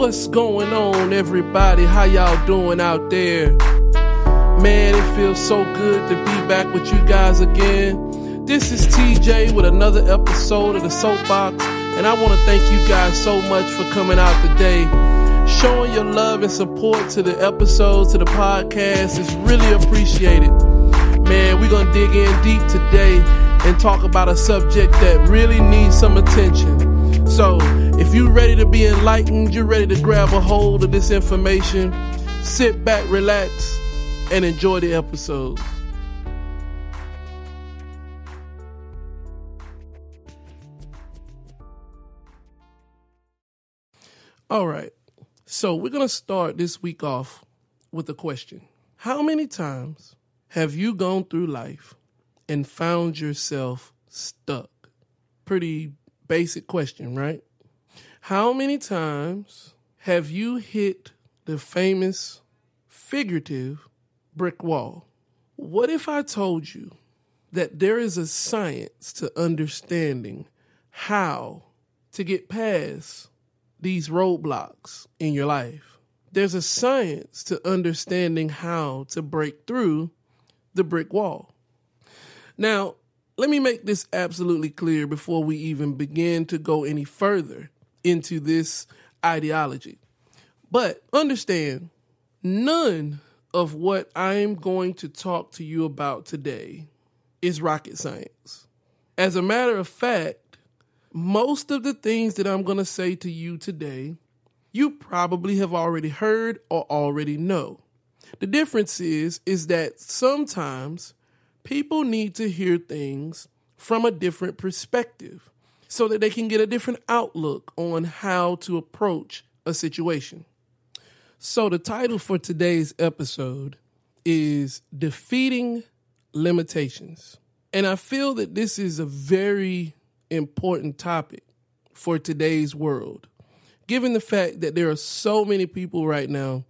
What's going on, everybody? How y'all doing out there? Man, it feels so good to be back with you guys again. This is TJ with another episode of the Soapbox, and I want to thank you guys so much for coming out today. Showing your love and support to the episodes, to the podcast is really appreciated. Man, we're to dig in deep today and talk about a subject that really needs some attention. So, if you're ready to be enlightened, you're ready to grab a hold of this information, sit back, relax, and enjoy the episode. All right. So we're going to start this week off with a question. How many times have you gone through life and found yourself stuck? Pretty basic question, right? How many times have you hit the famous figurative brick wall? What if I told you that there is a science to understanding how to get past these roadblocks in your life? There's a science to understanding how to break through the brick wall. Now, let me make this absolutely clear before we even begin to go any further into this ideology. But understand, none of what I'm going to talk to you about today is rocket science. As a matter of fact, most of the things that I'm going to say to you today, you probably have already heard or already know. The difference is is that sometimes people need to hear things from a different perspective so that they can get a different outlook on how to approach a situation. So, the title for today's episode is Defeating Limitations. And I feel that this is a very important topic for today's world, given the fact that there are so many people right now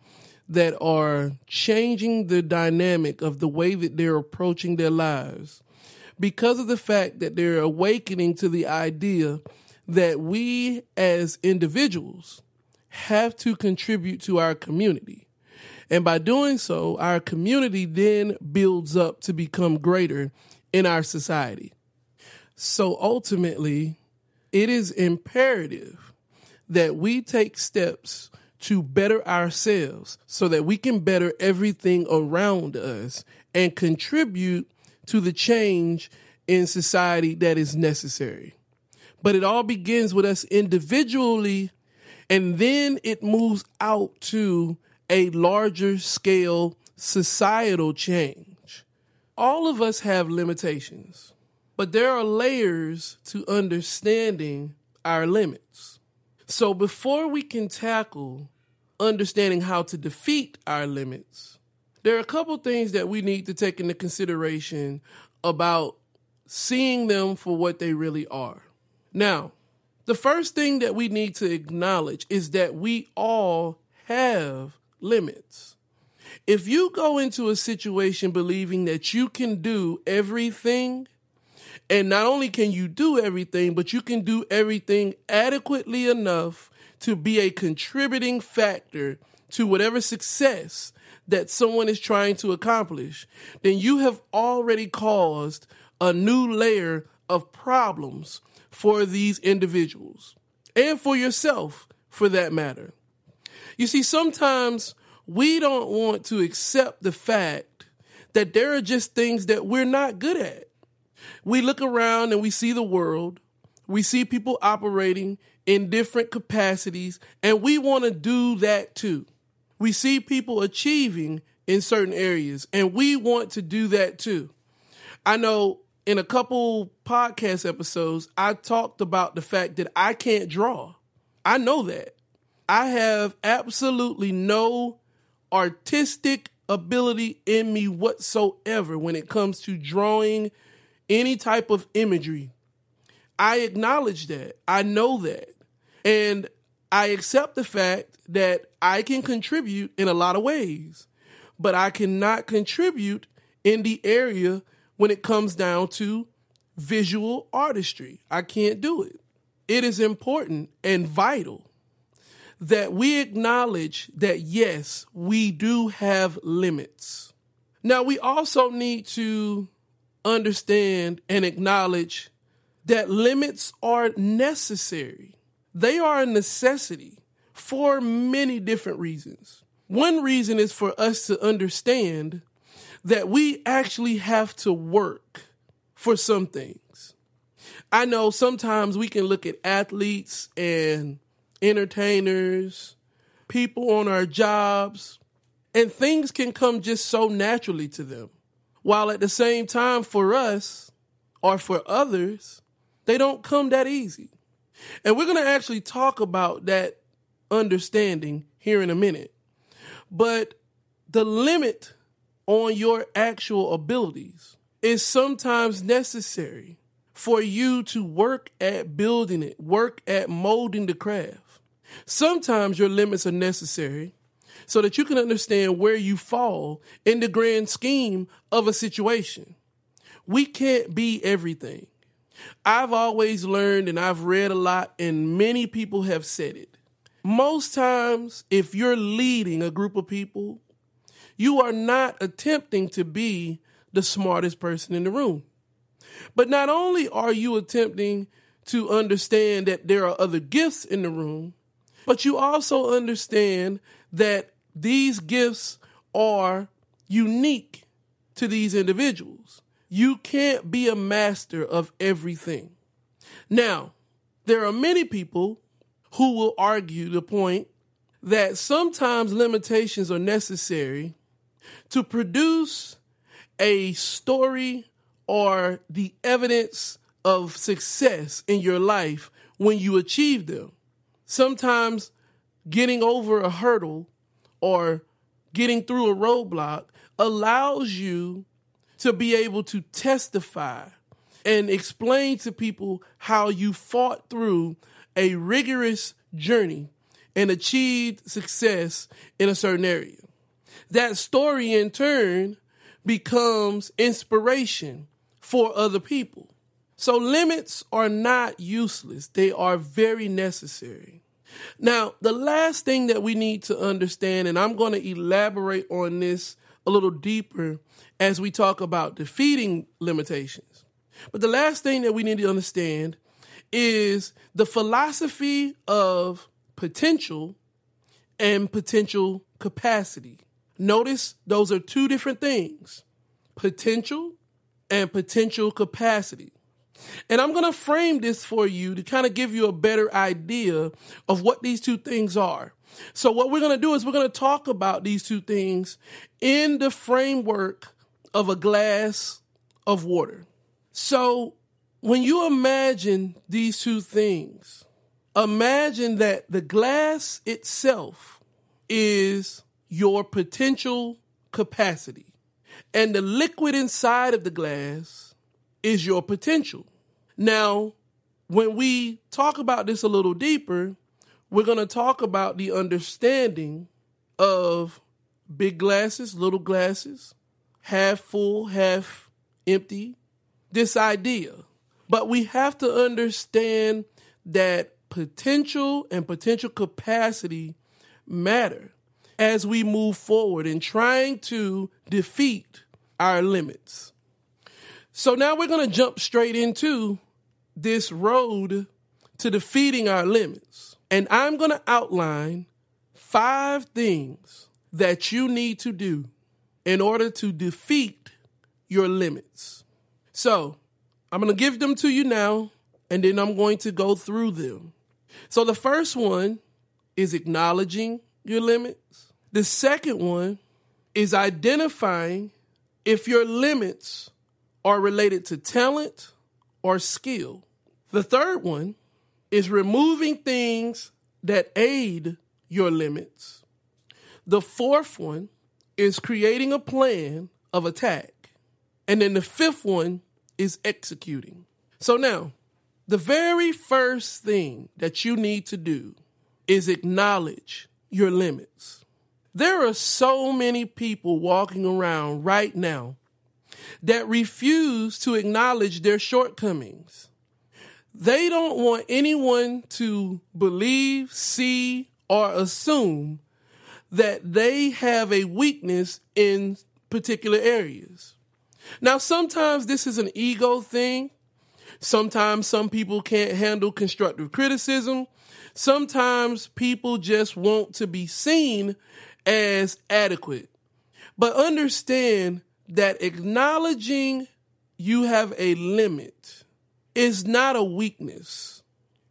that are changing the dynamic of the way that they're approaching their lives because of the fact that they're awakening to the idea that we as individuals have to contribute to our community. And by doing so, our community then builds up to become greater in our society. So ultimately, it is imperative that we take steps to better ourselves so that we can better everything around us and contribute to the change in society that is necessary. But it all begins with us individually, and then it moves out to a larger scale societal change. All of us have limitations, but there are layers to understanding our limits. So before we can tackle understanding how to defeat our limits, there are a couple things that we need to take into consideration about seeing them for what they really are. Now, the first thing that we need to acknowledge is that we all have limits. If you go into a situation believing that you can do everything, and not only can you do everything, but you can do everything adequately enough to be a contributing factor to whatever success that someone is trying to accomplish, then you have already caused a new layer of problems for these individuals and for yourself for that matter. You see, sometimes we don't want to accept the fact that there are just things that we're not good at. We look around and we see the world, we see people operating in different capacities, and we want to do that too. We see people achieving in certain areas, and we want to do that too. I know in a couple podcast episodes, I talked about the fact that I can't draw. I know that. I have absolutely no artistic ability in me whatsoever when it comes to drawing any type of imagery. I acknowledge that. I know that. And I accept the fact that I can contribute in a lot of ways, but I cannot contribute in the area when it comes down to visual artistry. I can't do it. It is important and vital that we acknowledge that yes, we do have limits. Now, we also need to understand and acknowledge that limits are necessary. They are a necessity for many different reasons. One reason is for us to understand that we actually have to work for some things. I know sometimes we can look at athletes and entertainers, people on our jobs, and things can come just so naturally to them. While at the same time, for us or for others, they don't come that easy. And we're going to actually talk about that understanding here in a minute. But the limit on your actual abilities is sometimes necessary for you to work at building it, work at molding the craft. Sometimes your limits are necessary so that you can understand where you fall in the grand scheme of a situation. We can't be everything. I've always learned and I've read a lot, and many people have said it. Most times, if you're leading a group of people, you are not attempting to be the smartest person in the room. But not only are you attempting to understand that there are other gifts in the room, but you also understand that these gifts are unique to these individuals. You can't be a master of everything. Now, there are many people who will argue the point that sometimes limitations are necessary to produce a story or the evidence of success in your life when you achieve them. Sometimes getting over a hurdle or getting through a roadblock allows you to be able to testify and explain to people how you fought through a rigorous journey and achieved success in a certain area. That story in turn becomes inspiration for other people. So limits are not useless. They are very necessary. Now, the last thing that we need to understand, and I'm going to elaborate on this a little deeper as we talk about defeating limitations. But the last thing that we need to understand is the philosophy of potential and potential capacity. Notice those are two different things potential and potential capacity. And I'm going to frame this for you to kind of give you a better idea of what these two things are. So, what we're going to do is we're going to talk about these two things in the framework of a glass of water. So, when you imagine these two things, imagine that the glass itself is your potential capacity, and the liquid inside of the glass is your potential. Now, when we talk about this a little deeper, we're going to talk about the understanding of big glasses, little glasses, half full, half empty, this idea. But we have to understand that potential and potential capacity matter as we move forward in trying to defeat our limits. So now we're going to jump straight into this road to defeating our limits. And I'm going to outline five things that you need to do in order to defeat your limits. So I'm going to give them to you now, and then I'm going to go through them. So the first one is acknowledging your limits. The second one is identifying if your limits are related to talent or skill. The third one is removing things that aid your limits. The fourth one is creating a plan of attack. And then the fifth one is executing. So now, the very first thing that you need to do is acknowledge your limits. There are so many people walking around right now that refuse to acknowledge their shortcomings. They don't want anyone to believe, see, or assume that they have a weakness in particular areas. Now, sometimes this is an ego thing. Sometimes some people can't handle constructive criticism. Sometimes people just want to be seen as adequate. But understand that acknowledging you have a limit is not a weakness.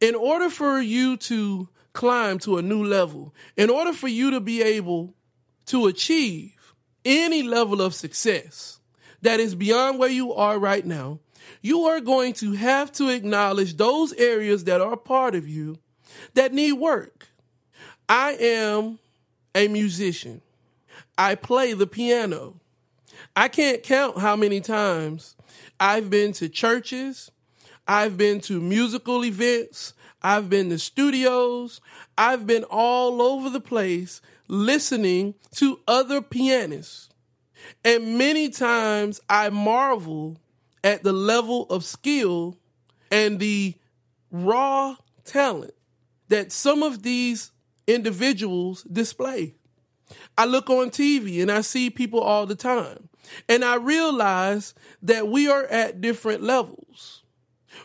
In order for you to climb to a new level, in order for you to be able to achieve any level of success that is beyond where you are right now, you are going to have to acknowledge those areas that are part of you that need work. I am a musician. I play the piano. I can't count how many times I've been to churches, I've been to musical events, I've been to studios, I've been all over the place listening to other pianists. And many times I marvel at the level of skill and the raw talent that some of these individuals display. I look on TV and I see people all the time, and I realize that we are at different levels.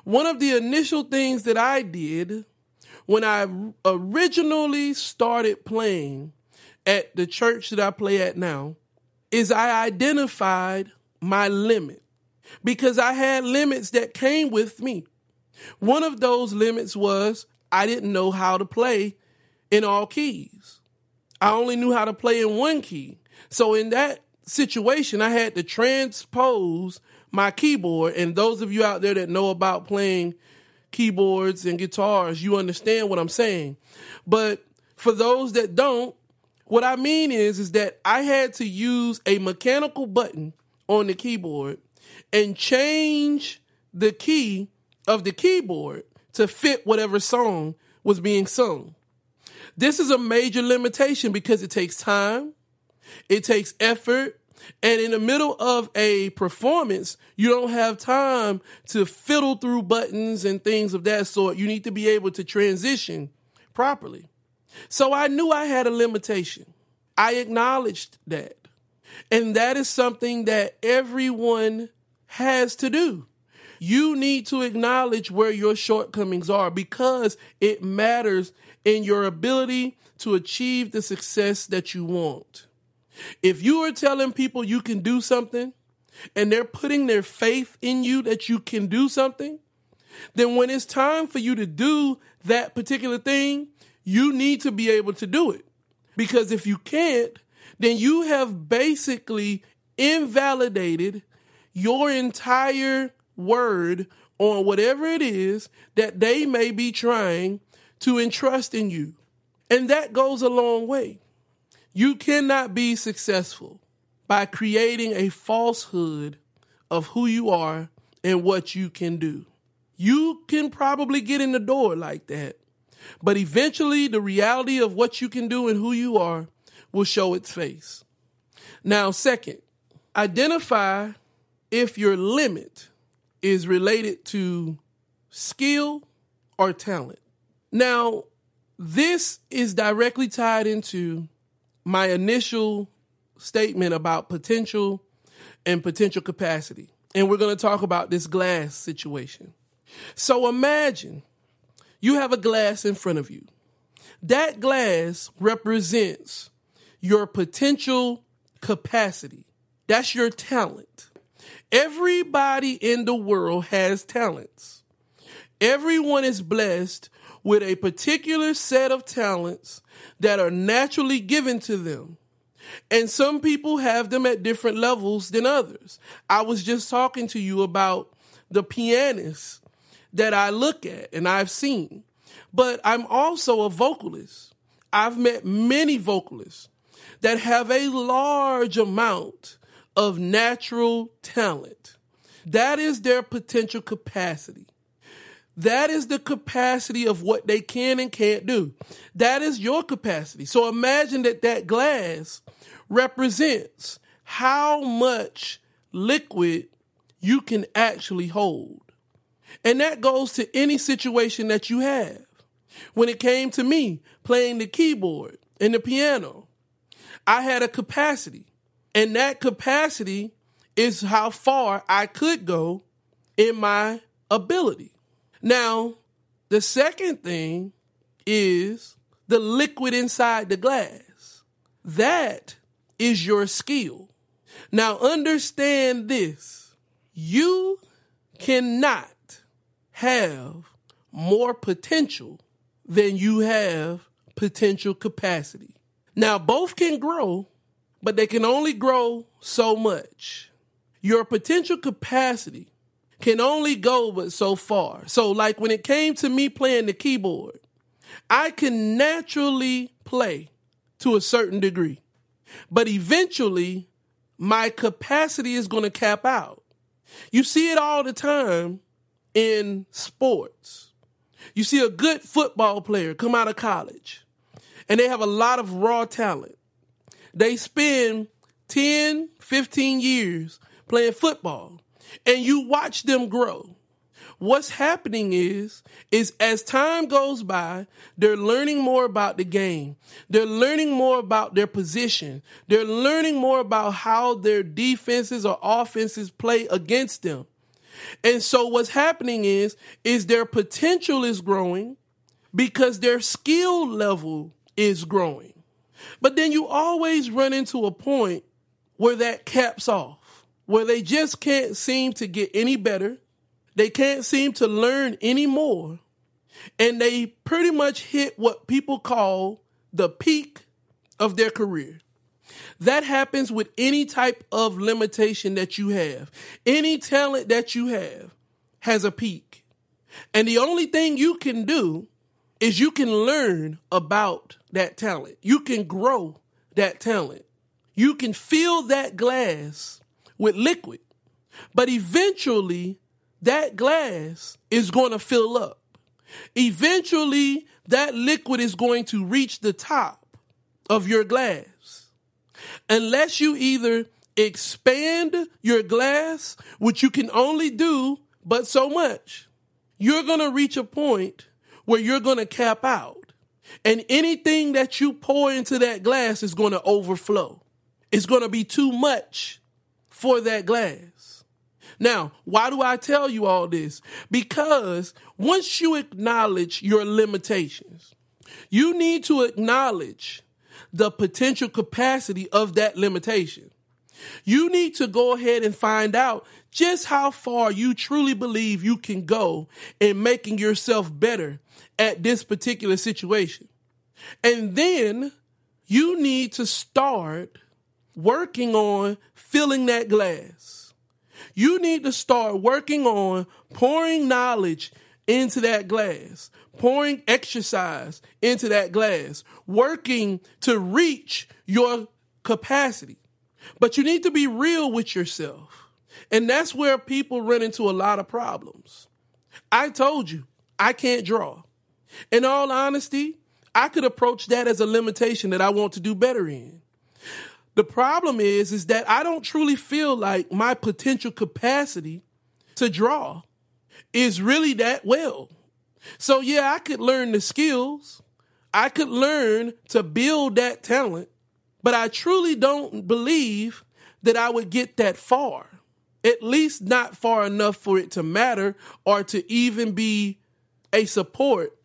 One of the initial things that I did when I originally started playing at the church that I play at now is I identified my limit because I had limits that came with me. One of those limits was I didn't know how to play in all keys. I only knew how to play in one key. So in that situation, I had to transpose my keyboard. And those of you out there that know about playing keyboards and guitars, you understand what I'm saying. But for those that don't, what I mean is, is that I had to use a mechanical button on the keyboard and change the key of the keyboard to fit whatever song was being sung. This is a major limitation because it takes time, it takes effort, and in the middle of a performance, you don't have time to fiddle through buttons and things of that sort. You need to be able to transition properly. So I knew I had a limitation. I acknowledged that. And that is something that everyone has to do. You need to acknowledge where your shortcomings are because it matters in your ability to achieve the success that you want. If you are telling people you can do something and they're putting their faith in you that you can do something, then when it's time for you to do that particular thing, you need to be able to do it. Because if you can't, then you have basically invalidated your entire word on whatever it is that they may be trying to entrust in you. And that goes a long way. You cannot be successful by creating a falsehood of who you are and what you can do. You can probably get in the door like that, but eventually the reality of what you can do and who you are will show its face. Now, second, identify if your limit is related to skill or talent. Now, this is directly tied into my initial statement about potential and potential capacity. And we're going to talk about this glass situation. So imagine you have a glass in front of you. That glass represents your potential capacity. That's your talent. Everybody in the world has talents. Everyone is blessed with a particular set of talents that are naturally given to them. And some people have them at different levels than others. I was just talking to you about the pianists that I look at and I've seen, but I'm also a vocalist. I've met many vocalists that have a large amount of natural talent. That is their potential capacity. That is the capacity of what they can and can't do. That is your capacity. So imagine that that glass represents how much liquid you can actually hold. And that goes to any situation that you have. When it came to me playing the keyboard and the piano, I had a capacity. And that capacity is how far I could go in my ability. Now, the second thing is the liquid inside the glass. That is your skill. Now, understand this you cannot have more potential than you have potential capacity. Now, both can grow, but they can only grow so much. Your potential capacity can only go but so far. So, like when it came to me playing the keyboard, I can naturally play to a certain degree, but eventually my capacity is going to cap out. You see it all the time in sports. You see a good football player come out of college and they have a lot of raw talent. They spend 10, 15 years playing football and you watch them grow. What's happening is, is as time goes by, they're learning more about the game. They're learning more about their position. They're learning more about how their defenses or offenses play against them. And so what's happening is, is their potential is growing because their skill level is growing. But then you always run into a point where that caps off, where they just can't seem to get any better. They can't seem to learn any more. And they pretty much hit what people call the peak of their career. That happens with any type of limitation that you have. Any talent that you have has a peak. And the only thing you can do is you can learn about that talent. You can grow that talent. You can fill that glass with liquid. But eventually, that glass is going to fill up. Eventually, that liquid is going to reach the top of your glass unless you either expand your glass, which you can only do but so much, you're going to reach a point where you're going to cap out. And anything that you pour into that glass is going to overflow. It's going to be too much for that glass. Now, why do I tell you all this? Because once you acknowledge your limitations, you need to acknowledge the potential capacity of that limitation. You need to go ahead and find out just how far you truly believe you can go in making yourself better at this particular situation. And then you need to start working on filling that glass. You need to start working on pouring knowledge into that glass, pouring exercise into that glass, working to reach your capacity. But you need to be real with yourself. And that's where people run into a lot of problems. I told you, I can't draw. In all honesty, I could approach that as a limitation that I want to do better in. The problem is, is that I don't truly feel like my potential capacity to draw is really that well. So yeah, I could learn the skills. I could learn to build that talent, but I truly don't believe that I would get that far. At least not far enough for it to matter or to even be a support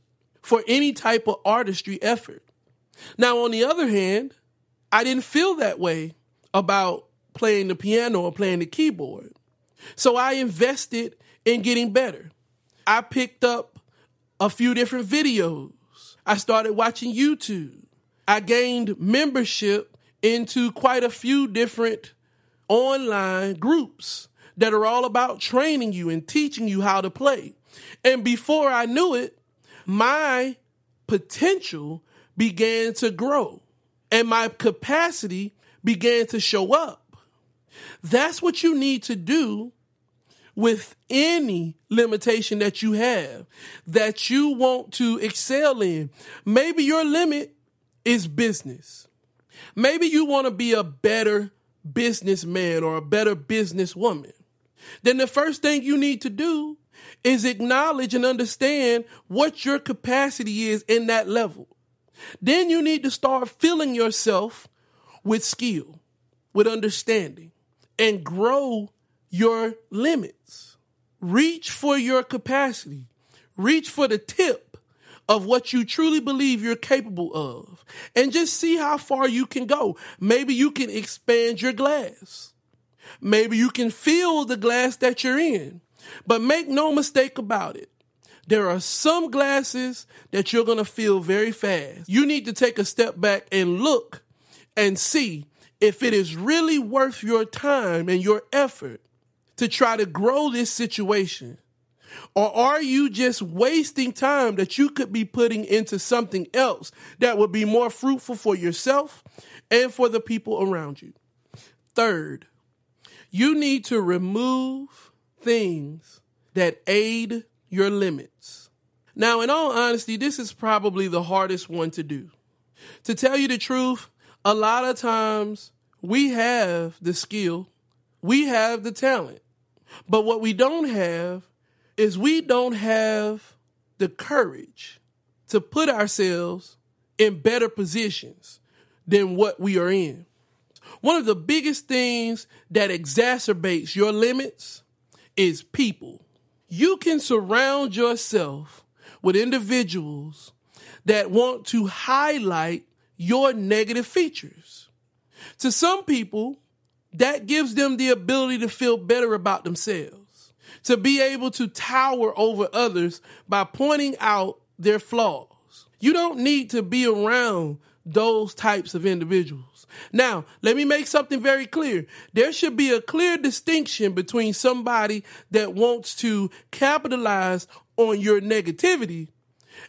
for any type of artistry effort. Now, on the other hand, I didn't feel that way about playing the piano or playing the keyboard. So I invested in getting better. I picked up a few different videos. I started watching YouTube. I gained membership into quite a few different online groups that are all about training you and teaching you how to play. And before I knew it, my potential began to grow and my capacity began to show up. That's what you need to do with any limitation that you have that you want to excel in. Maybe your limit is business. Maybe you want to be a better businessman or a better businesswoman. Then the first thing you need to do is acknowledge and understand what your capacity is in that level. Then you need to start filling yourself with skill, with understanding, and grow your limits. Reach for your capacity. Reach for the tip of what you truly believe you're capable of and just see how far you can go. Maybe you can expand your glass. Maybe you can fill the glass that you're in. But make no mistake about it. There are some glasses that you're going to fill very fast. You need to take a step back and look and see if it is really worth your time and your effort to try to grow this situation. Or are you just wasting time that you could be putting into something else that would be more fruitful for yourself and for the people around you? Third, you need to remove things that aid your limits. Now, in all honesty, this is probably the hardest one to do. To tell you the truth, a lot of times we have the skill, we have the talent, but what we don't have is we don't have the courage to put ourselves in better positions than what we are in. One of the biggest things that exacerbates your limits is people. You can surround yourself with individuals that want to highlight your negative features. To some people, that gives them the ability to feel better about themselves, to be able to tower over others by pointing out their flaws. You don't need to be around those types of individuals. Now, let me make something very clear. There should be a clear distinction between somebody that wants to capitalize on your negativity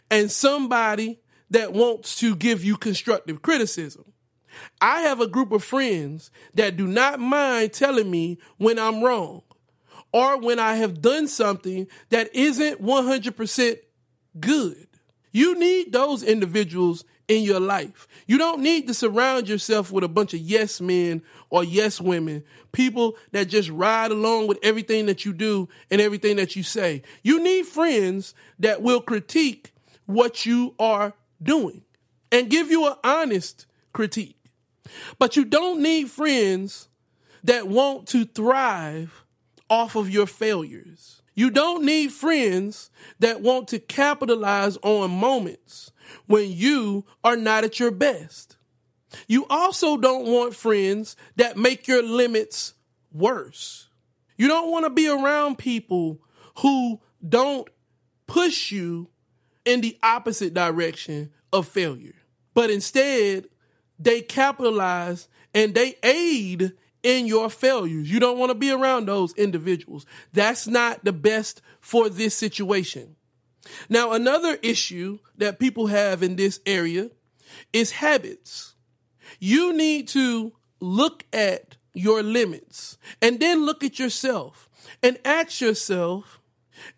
and somebody that wants to give you constructive criticism. I have a group of friends that do not mind telling me when I'm wrong or when I have done something that isn't 100% good. You need those individuals in your life. You don't need to surround yourself with a bunch of yes men or yes women, people that just ride along with everything that you do and everything that you say. You need friends that will critique what you are doing and give you an honest critique. But you don't need friends that want to thrive off of your failures. You don't need friends that want to capitalize on moments when you are not at your best. You also don't want friends that make your limits worse. You don't want to be around people who don't push you in the opposite direction of failure, but instead they capitalize and they aid in your failures. You don't want to be around those individuals. That's not the best for this situation. Now, another issue that people have in this area is habits. You need to look at your limits and then look at yourself and ask yourself,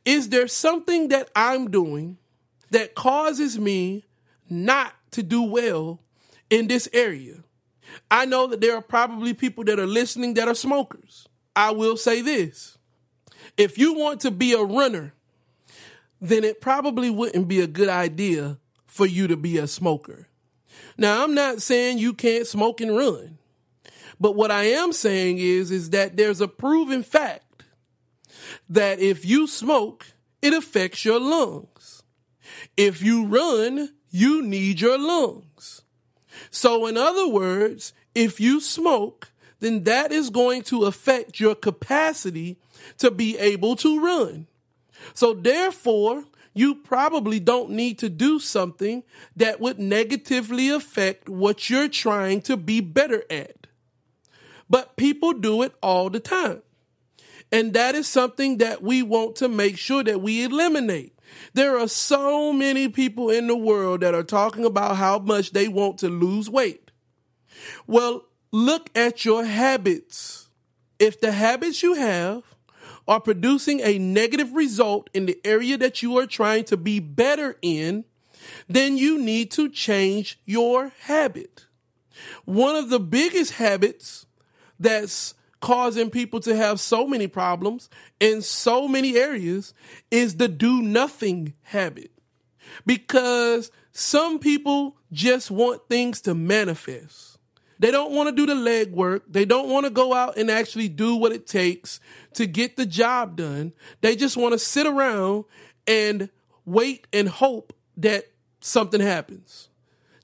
is there something that I'm doing that causes me not to do well in this area? I know that there are probably people that are listening that are smokers. I will say this. If you want to be a runner, then it probably wouldn't be a good idea for you to be a smoker. Now, I'm not saying you can't smoke and run. But what I am saying is is that there's a proven fact that if you smoke, it affects your lungs. If you run, you need your lungs. So in other words, if you smoke, then that is going to affect your capacity to be able to run. So therefore, you probably don't need to do something that would negatively affect what you're trying to be better at. But people do it all the time. And that is something that we want to make sure that we eliminate. There are so many people in the world that are talking about how much they want to lose weight. Well, look at your habits. If the habits you have are producing a negative result in the area that you are trying to be better in, then you need to change your habit. One of the biggest habits that's causing people to have so many problems in so many areas is the do nothing habit. Because some people just want things to manifest. They don't want to do the legwork. They don't want to go out and actually do what it takes to get the job done. They just want to sit around and wait and hope that something happens.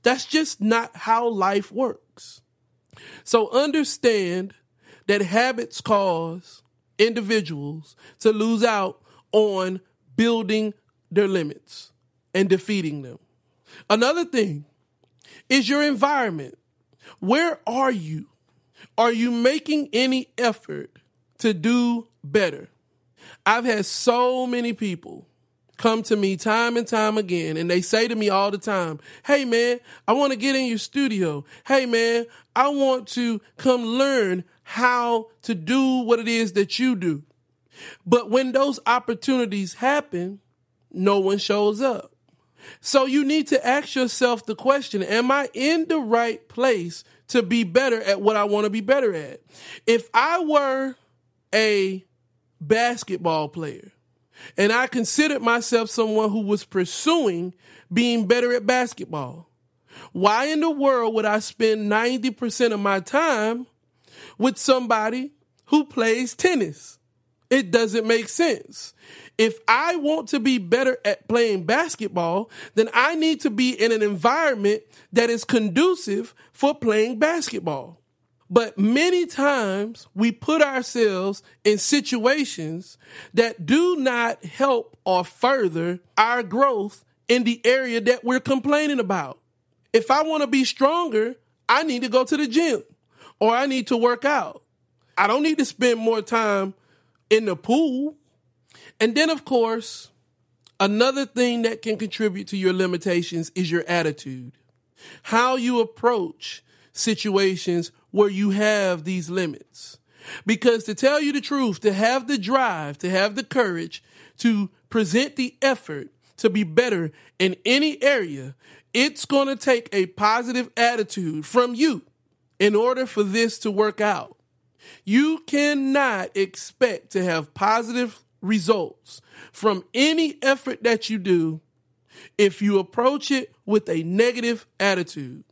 That's just not how life works. So understand that habits cause individuals to lose out on building their limits and defeating them. Another thing is your environment. Where are you? Are you making any effort to do better? I've had so many people come to me time and time again and they say to me all the time, Hey man, I want to get in your studio. Hey man, I want to come learn how to do what it is that you do. But when those opportunities happen, no one shows up. So you need to ask yourself the question, am I in the right place to be better at what I want to be better at? If I were a basketball player, and I considered myself someone who was pursuing being better at basketball. Why in the world would I spend 90% of my time with somebody who plays tennis? It doesn't make sense. If I want to be better at playing basketball, then I need to be in an environment that is conducive for playing basketball. But many times we put ourselves in situations that do not help or further our growth in the area that we're complaining about. If I want to be stronger, I need to go to the gym or I need to work out. I don't need to spend more time in the pool. And then, of course, another thing that can contribute to your limitations is your attitude. How you approach situations where you have these limits. Because to tell you the truth, to have the drive, to have the courage to present the effort to be better in any area, it's going to take a positive attitude from you in order for this to work out. You cannot expect to have positive results from any effort that you do if you approach it with a negative attitude.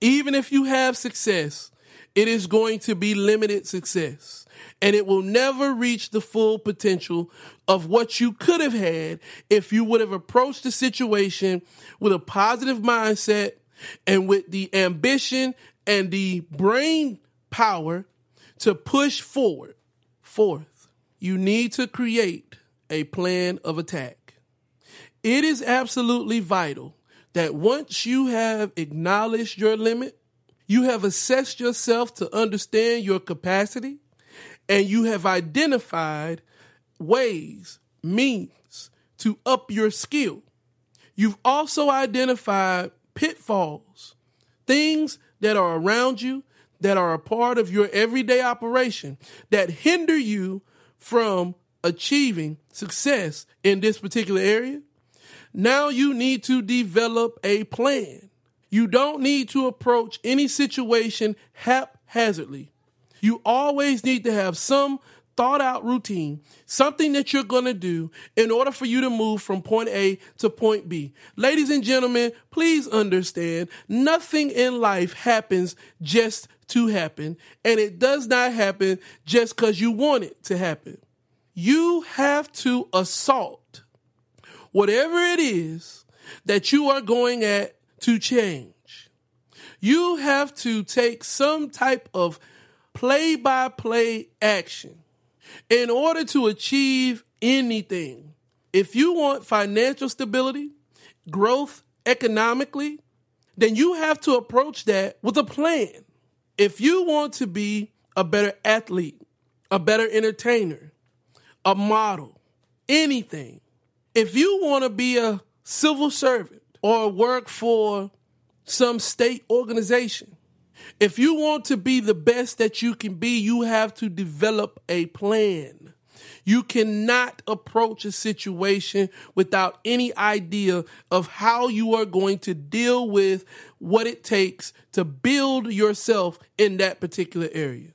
Even if you have success, it is going to be limited success and it will never reach the full potential of what you could have had if you would have approached the situation with a positive mindset and with the ambition and the brain power to push forward. Fourth, you need to create a plan of attack. It is absolutely vital that once you have acknowledged your limit, you have assessed yourself to understand your capacity, and you have identified ways, means to up your skill. You've also identified pitfalls, things that are around you that are a part of your everyday operation that hinder you from achieving success in this particular area now you need to develop a plan. You don't need to approach any situation haphazardly. You always need to have some thought out routine, something that you're going to do in order for you to move from point A to point B. Ladies and gentlemen, please understand nothing in life happens just to happen, and it does not happen just because you want it to happen. You have to assault whatever it is that you are going at to change, you have to take some type of play by play action in order to achieve anything. If you want financial stability, growth economically, then you have to approach that with a plan. If you want to be a better athlete, a better entertainer, a model, anything, if you want to be a civil servant or work for some state organization, if you want to be the best that you can be, you have to develop a plan. You cannot approach a situation without any idea of how you are going to deal with what it takes to build yourself in that particular area.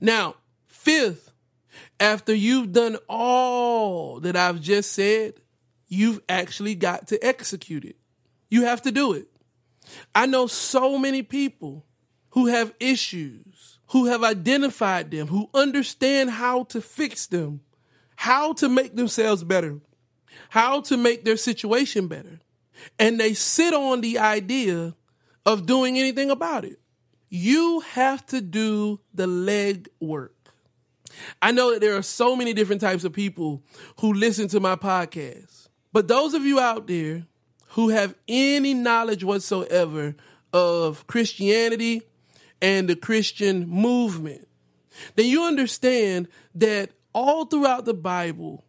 Now, fifth, after you've done all that I've just said, you've actually got to execute it. You have to do it. I know so many people who have issues, who have identified them, who understand how to fix them, how to make themselves better, how to make their situation better. And they sit on the idea of doing anything about it. You have to do the leg work. I know that there are so many different types of people who listen to my podcast, but those of you out there who have any knowledge whatsoever of Christianity and the Christian movement, then you understand that all throughout the Bible,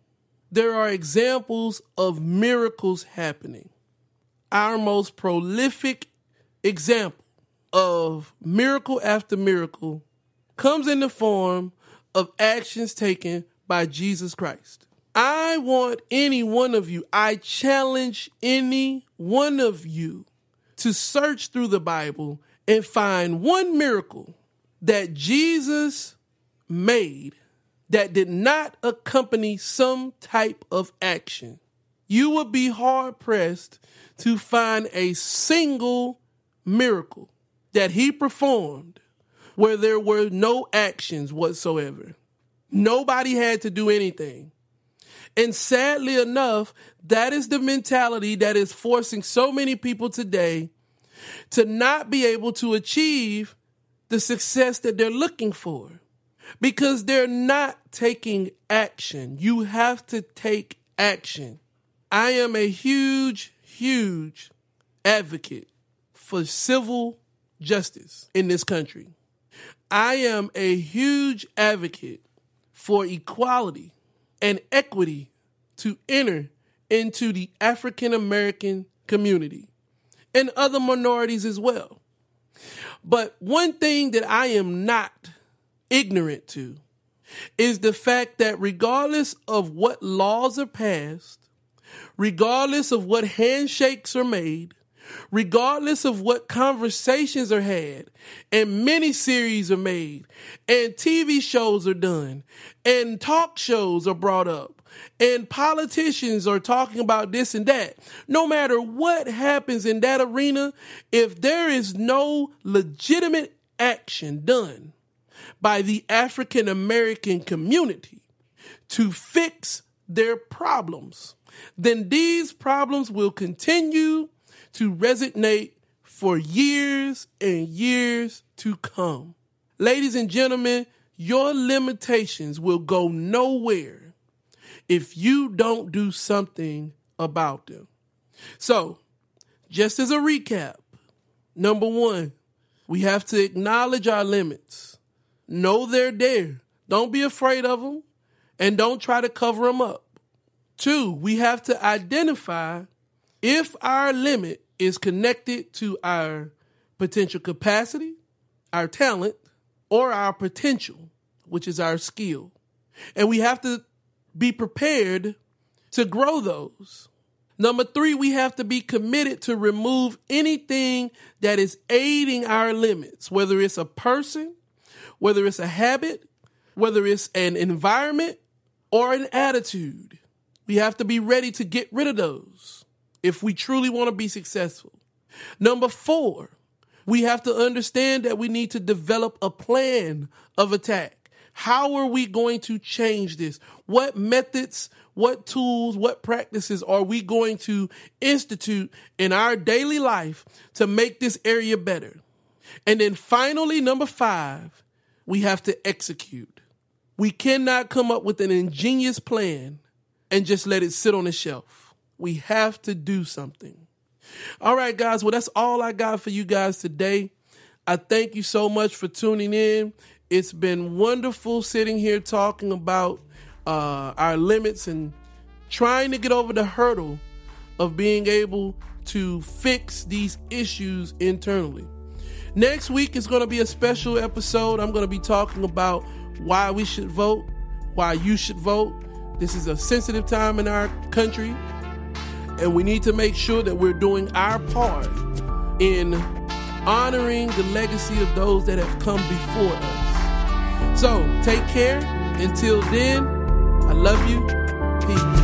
there are examples of miracles happening. Our most prolific example of miracle after miracle comes in the form of actions taken by Jesus Christ. I want any one of you, I challenge any one of you to search through the Bible and find one miracle that Jesus made that did not accompany some type of action. You would be hard pressed to find a single miracle that he performed where there were no actions whatsoever. Nobody had to do anything. And sadly enough, that is the mentality that is forcing so many people today to not be able to achieve the success that they're looking for because they're not taking action. You have to take action. I am a huge, huge advocate for civil justice in this country. I am a huge advocate for equality and equity to enter into the African American community and other minorities as well. But one thing that I am not ignorant to is the fact that regardless of what laws are passed, regardless of what handshakes are made, regardless of what conversations are had and many series are made and TV shows are done and talk shows are brought up and politicians are talking about this and that. No matter what happens in that arena, if there is no legitimate action done by the African American community to fix their problems, then these problems will continue to resonate for years and years to come. Ladies and gentlemen, your limitations will go nowhere if you don't do something about them. So, just as a recap, number one, we have to acknowledge our limits. Know they're there. Don't be afraid of them and don't try to cover them up. Two, we have to identify if our limit is connected to our potential capacity, our talent, or our potential, which is our skill. And we have to be prepared to grow those. Number three, we have to be committed to remove anything that is aiding our limits, whether it's a person, whether it's a habit, whether it's an environment or an attitude. We have to be ready to get rid of those if we truly want to be successful. Number four, we have to understand that we need to develop a plan of attack. How are we going to change this? What methods, what tools, what practices are we going to institute in our daily life to make this area better? And then finally, number five, we have to execute. We cannot come up with an ingenious plan and just let it sit on the shelf. We have to do something. All right, guys. Well, that's all I got for you guys today. I thank you so much for tuning in. It's been wonderful sitting here talking about uh, our limits and trying to get over the hurdle of being able to fix these issues internally. Next week is going to be a special episode. I'm going to be talking about why we should vote, why you should vote. This is a sensitive time in our country and we need to make sure that we're doing our part in honoring the legacy of those that have come before us. So take care. Until then, I love you. Peace.